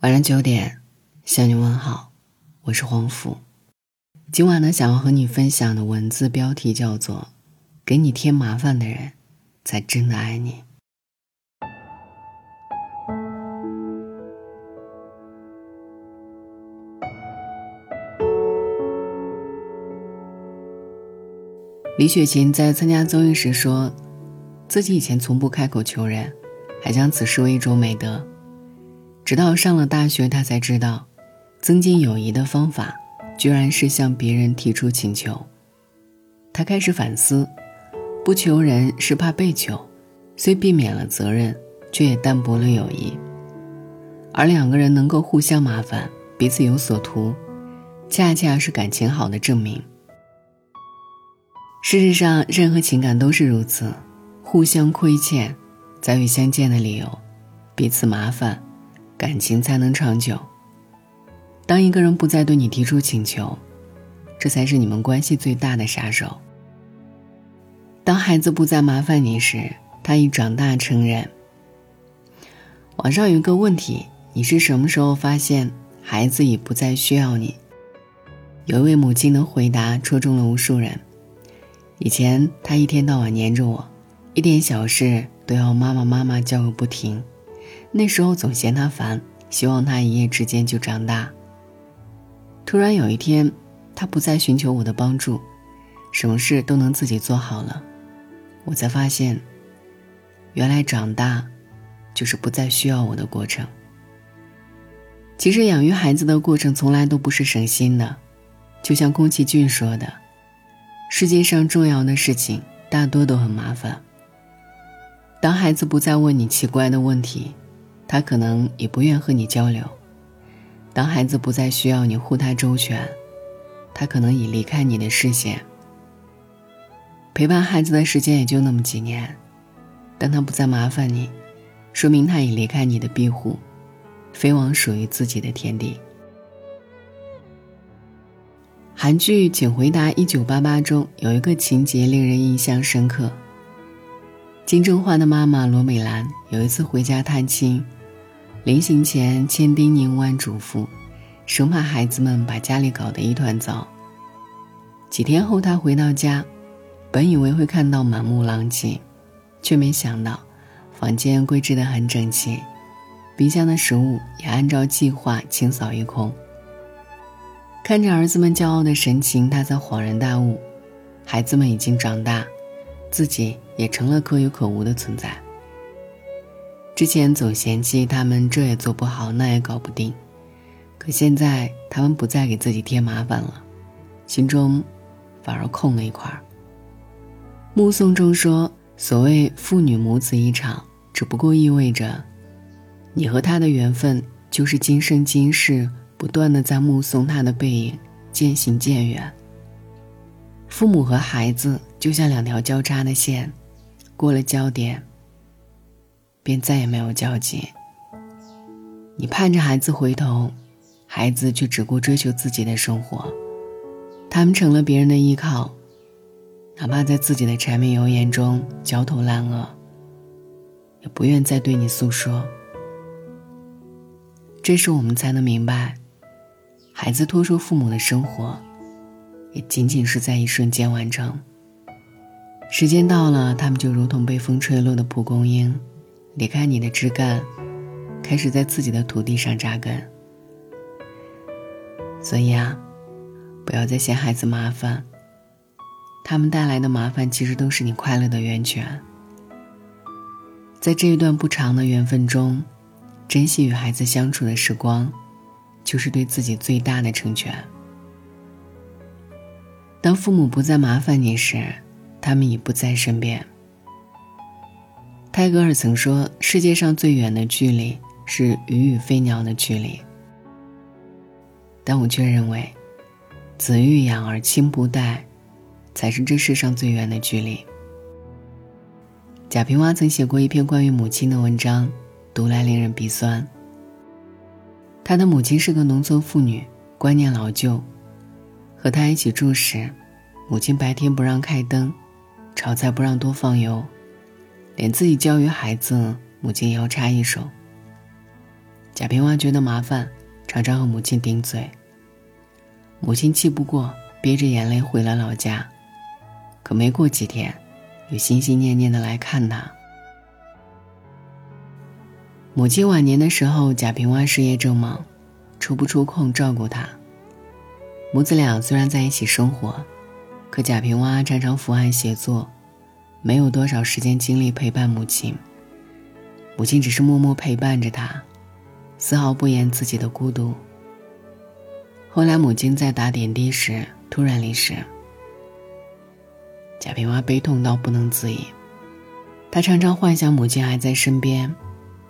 晚上九点，向你问好，我是黄甫。今晚呢，想要和你分享的文字标题叫做“给你添麻烦的人，才真的爱你”。李雪琴在参加综艺时说，自己以前从不开口求人，还将此视为一种美德。直到上了大学，他才知道，增进友谊的方法，居然是向别人提出请求。他开始反思，不求人是怕被求，虽避免了责任，却也淡薄了友谊。而两个人能够互相麻烦，彼此有所图，恰恰是感情好的证明。事实上，任何情感都是如此，互相亏欠，早有相见的理由，彼此麻烦。感情才能长久。当一个人不再对你提出请求，这才是你们关系最大的杀手。当孩子不再麻烦你时，他已长大成人。网上有一个问题：你是什么时候发现孩子已不再需要你？有一位母亲的回答戳中了无数人。以前他一天到晚黏着我，一点小事都要妈妈妈妈叫个不停。那时候总嫌他烦，希望他一夜之间就长大。突然有一天，他不再寻求我的帮助，什么事都能自己做好了，我才发现，原来长大，就是不再需要我的过程。其实养育孩子的过程从来都不是省心的，就像宫崎骏说的：“世界上重要的事情大多都很麻烦。”当孩子不再问你奇怪的问题。他可能也不愿和你交流。当孩子不再需要你护他周全，他可能已离开你的视线。陪伴孩子的时间也就那么几年，当他不再麻烦你，说明他已离开你的庇护，飞往属于自己的天地。韩剧《请回答一九八八》中有一个情节令人印象深刻。金正焕的妈妈罗美兰有一次回家探亲。临行前，千叮咛万嘱咐，生怕孩子们把家里搞得一团糟。几天后，他回到家，本以为会看到满目狼藉，却没想到房间规制得很整齐，冰箱的食物也按照计划清扫一空。看着儿子们骄傲的神情，他才恍然大悟：孩子们已经长大，自己也成了可有可无的存在。之前总嫌弃他们这也做不好，那也搞不定，可现在他们不再给自己添麻烦了，心中反而空了一块儿。目送中说：“所谓父女母子一场，只不过意味着，你和他的缘分就是今生今世不断的在目送他的背影渐行渐远。父母和孩子就像两条交叉的线，过了交点。”便再也没有交集。你盼着孩子回头，孩子却只顾追求自己的生活，他们成了别人的依靠，哪怕在自己的柴米油盐中焦头烂额，也不愿再对你诉说。这时我们才能明白，孩子脱出父母的生活，也仅仅是在一瞬间完成。时间到了，他们就如同被风吹落的蒲公英。离开你的枝干，开始在自己的土地上扎根。所以啊，不要再嫌孩子麻烦。他们带来的麻烦，其实都是你快乐的源泉。在这一段不长的缘分中，珍惜与孩子相处的时光，就是对自己最大的成全。当父母不再麻烦你时，他们已不在身边。泰戈尔曾说：“世界上最远的距离是鱼与飞鸟的距离。”但我却认为，子欲养而亲不待，才是这世上最远的距离。贾平凹曾写过一篇关于母亲的文章，读来令人鼻酸。他的母亲是个农村妇女，观念老旧。和他一起住时，母亲白天不让开灯，炒菜不让多放油。连自己教育孩子，母亲也要插一手。贾平凹觉得麻烦，常常和母亲顶嘴。母亲气不过，憋着眼泪回了老家。可没过几天，又心心念念的来看他。母亲晚年的时候，贾平凹事业正忙，抽不出空照顾他。母子俩虽然在一起生活，可贾平凹常常伏案写作，没有多少时间精力陪伴母亲。母亲只是默默陪伴着他，丝毫不言自己的孤独。后来母亲在打点滴时突然离世，贾平凹悲痛到不能自已。他常常幻想母亲还在身边，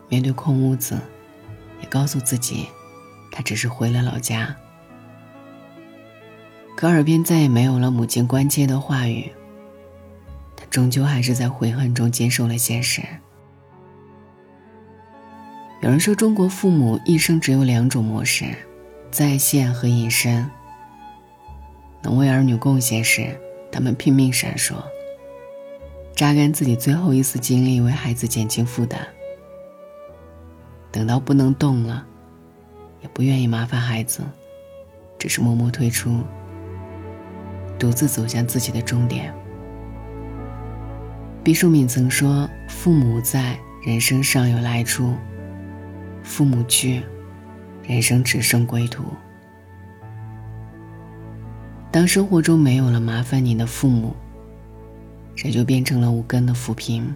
面对空屋子，也告诉自己，他只是回了老家。可耳边再也没有了母亲关切的话语，终究还是在悔恨中接受了现实。有人说，中国父母一生只有两种模式：在线和隐身。能为儿女贡献时，他们拼命闪烁，榨干自己最后一丝精力为孩子减轻负担；等到不能动了，也不愿意麻烦孩子，只是默默退出，独自走向自己的终点。毕淑敏曾说：“父母在，人生尚有来处。”父母去，人生只剩归途。当生活中没有了麻烦你的父母，这就变成了无根的浮萍，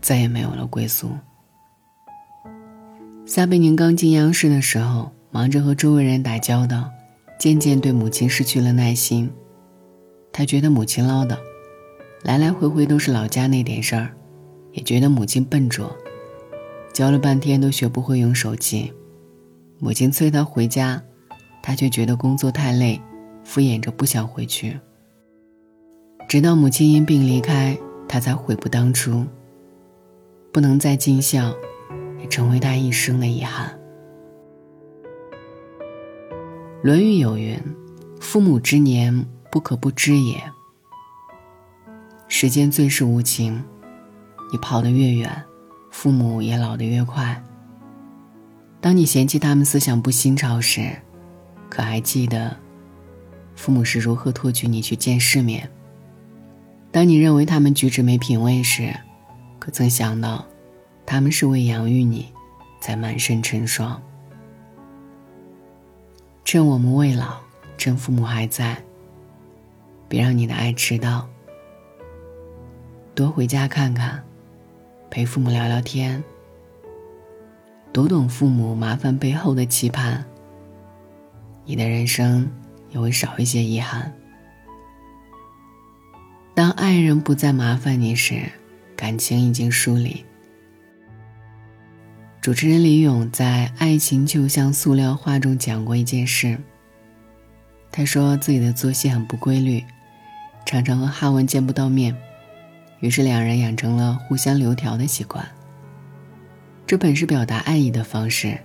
再也没有了归宿。撒贝宁刚进央视的时候，忙着和周围人打交道，渐渐对母亲失去了耐心。他觉得母亲唠叨，来来回回都是老家那点事儿，也觉得母亲笨拙。教了半天都学不会用手机，母亲催他回家，他却觉得工作太累，敷衍着不想回去。直到母亲因病离开，他才悔不当初。不能再尽孝，也成为他一生的遗憾。《论语》有云：“父母之年，不可不知也。”时间最是无情，你跑得越远。父母也老得越快。当你嫌弃他们思想不新潮时，可还记得父母是如何托举你去见世面？当你认为他们举止没品位时，可曾想到他们是为养育你，才满身成霜？趁我们未老，趁父母还在，别让你的爱迟到。多回家看看。陪父母聊聊天，读懂父母麻烦背后的期盼，你的人生也会少一些遗憾。当爱人不再麻烦你时，感情已经疏离。主持人李咏在《爱情就像塑料花》中讲过一件事。他说自己的作息很不规律，常常和哈文见不到面。于是两人养成了互相留条的习惯。这本是表达爱意的方式，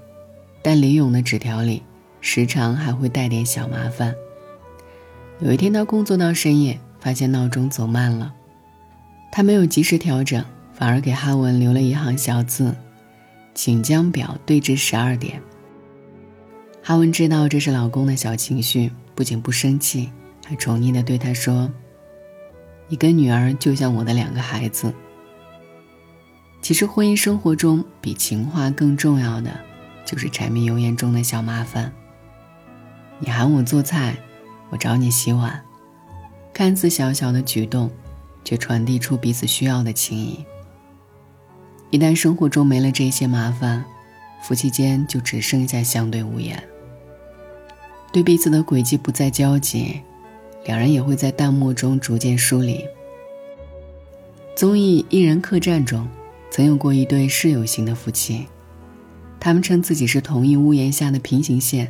但李勇的纸条里时常还会带点小麻烦。有一天他工作到深夜，发现闹钟走慢了，他没有及时调整，反而给哈文留了一行小字：“请将表对至十二点。”哈文知道这是老公的小情绪，不仅不生气，还宠溺地对他说。你跟女儿就像我的两个孩子。其实婚姻生活中比情话更重要的，就是柴米油盐中的小麻烦。你喊我做菜，我找你洗碗，看似小小的举动，却传递出彼此需要的情谊。一旦生活中没了这些麻烦，夫妻间就只剩下相对无言，对彼此的轨迹不再交集。两人也会在淡漠中逐渐疏离。综艺《一人客栈》中，曾有过一对室友型的夫妻，他们称自己是同一屋檐下的平行线，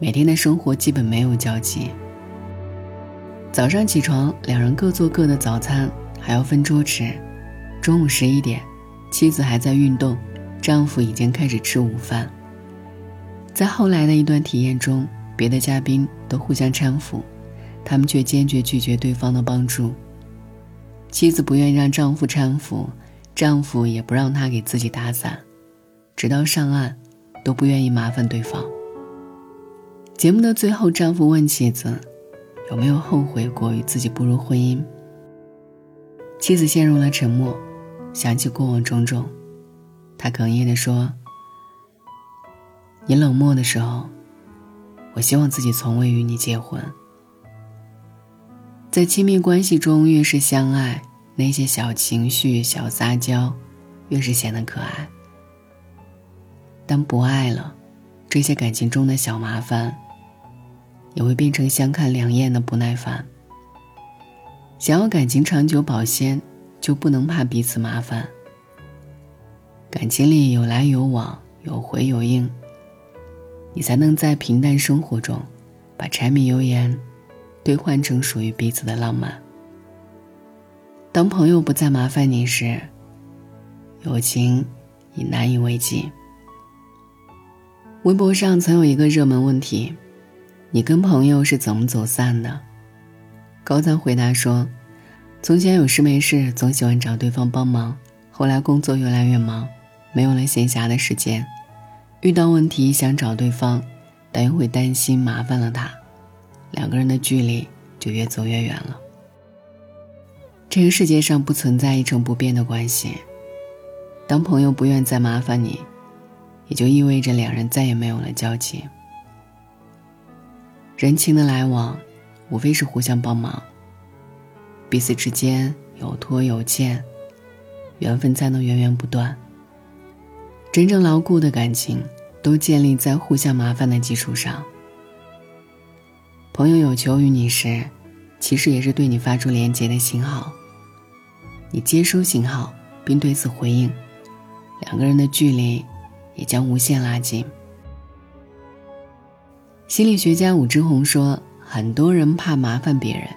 每天的生活基本没有交集。早上起床，两人各做各的早餐，还要分桌吃；中午十一点，妻子还在运动，丈夫已经开始吃午饭。在后来的一段体验中，别的嘉宾都互相搀扶。他们却坚决拒绝对方的帮助。妻子不愿意让丈夫搀扶，丈夫也不让她给自己打伞，直到上岸，都不愿意麻烦对方。节目的最后，丈夫问妻子：“有没有后悔过与自己步入婚姻？”妻子陷入了沉默，想起过往种种，她哽咽地说：“你冷漠的时候，我希望自己从未与你结婚。”在亲密关系中，越是相爱，那些小情绪、小撒娇，越是显得可爱。当不爱了，这些感情中的小麻烦。也会变成相看两厌的不耐烦。想要感情长久保鲜，就不能怕彼此麻烦。感情里有来有往，有回有应，你才能在平淡生活中，把柴米油盐兑换成属于彼此的浪漫。当朋友不再麻烦你时，友情已难以为继。微博上曾有一个热门问题。你跟朋友是怎么走散的？高赞回答说：“从前有事没事总喜欢找对方帮忙，后来工作越来越忙，没有了闲暇的时间，遇到问题想找对方，但又会担心麻烦了他，两个人的距离就越走越远了。这个世界上不存在一成不变的关系，当朋友不愿再麻烦你，也就意味着两人再也没有了交集。”人情的来往，无非是互相帮忙。彼此之间有托有欠，缘分才能源源不断。真正牢固的感情，都建立在互相麻烦的基础上。朋友有求于你时，其实也是对你发出连接的信号。你接收信号，并对此回应，两个人的距离也将无限拉近。心理学家武志红说：“很多人怕麻烦别人，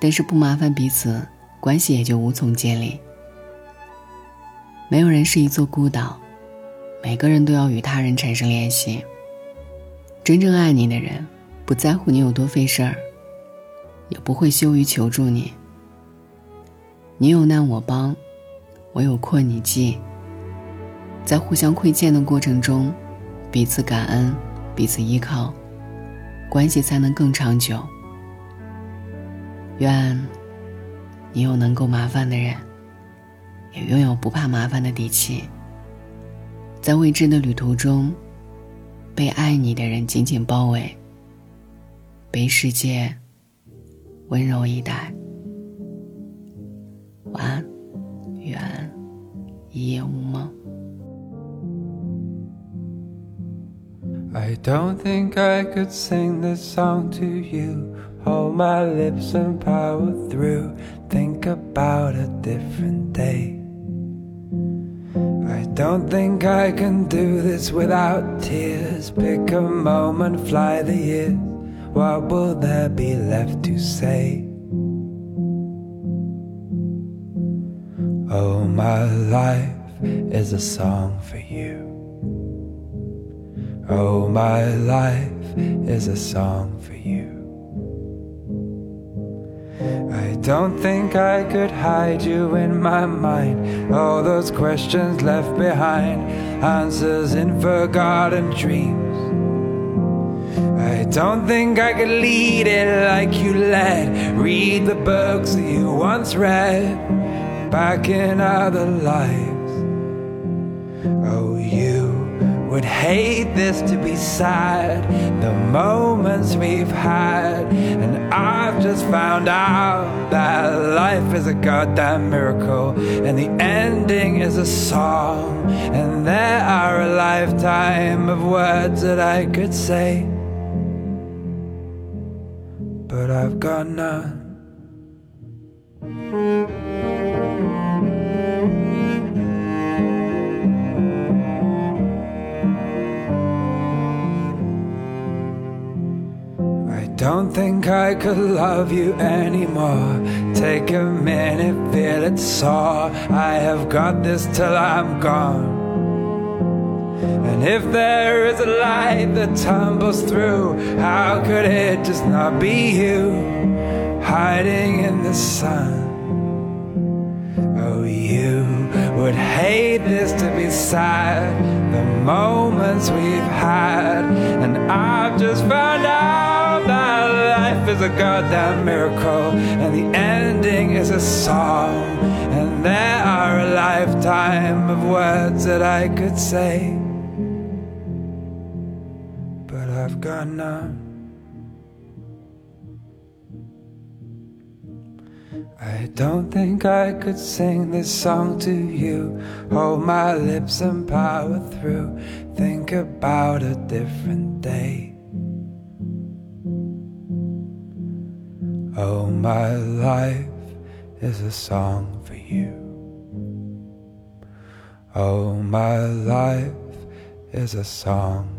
但是不麻烦彼此，关系也就无从建立。没有人是一座孤岛，每个人都要与他人产生联系。真正爱你的人，不在乎你有多费事儿，也不会羞于求助你。你有难我帮，我有困你济。在互相亏欠的过程中，彼此感恩，彼此依靠。”关系才能更长久。愿你有能够麻烦的人，也拥有不怕麻烦的底气。在未知的旅途中，被爱你的人紧紧包围，被世界温柔以待。晚安，愿一夜无梦。I don't think I could sing this song to you. Hold my lips and power through. Think about a different day. I don't think I can do this without tears. Pick a moment, fly the years. What will there be left to say? Oh, my life is a song for you. Oh, my life is a song for you. I don't think I could hide you in my mind. All those questions left behind, answers in forgotten dreams. Don't think I could lead it like you led. Read the books that you once read back in other lives. Oh, you would hate this to be sad. The moments we've had, and I've just found out that life is a goddamn miracle, and the ending is a song. And there are a lifetime of words that I could say, but I've got none. I don't think I could love you anymore. Take a minute, feel it soar. I have got this till I'm gone. If there is a light that tumbles through, how could it just not be you hiding in the sun? Oh, you would hate this to be sad the moments we've had. And I've just found out that life is a goddamn miracle, and the ending is a song. And there are a lifetime of words that I could say, I've got none. I don't think I could sing this song to you. Hold my lips and power through. Think about a different day. Oh, my life is a song for you. Oh, my life is a song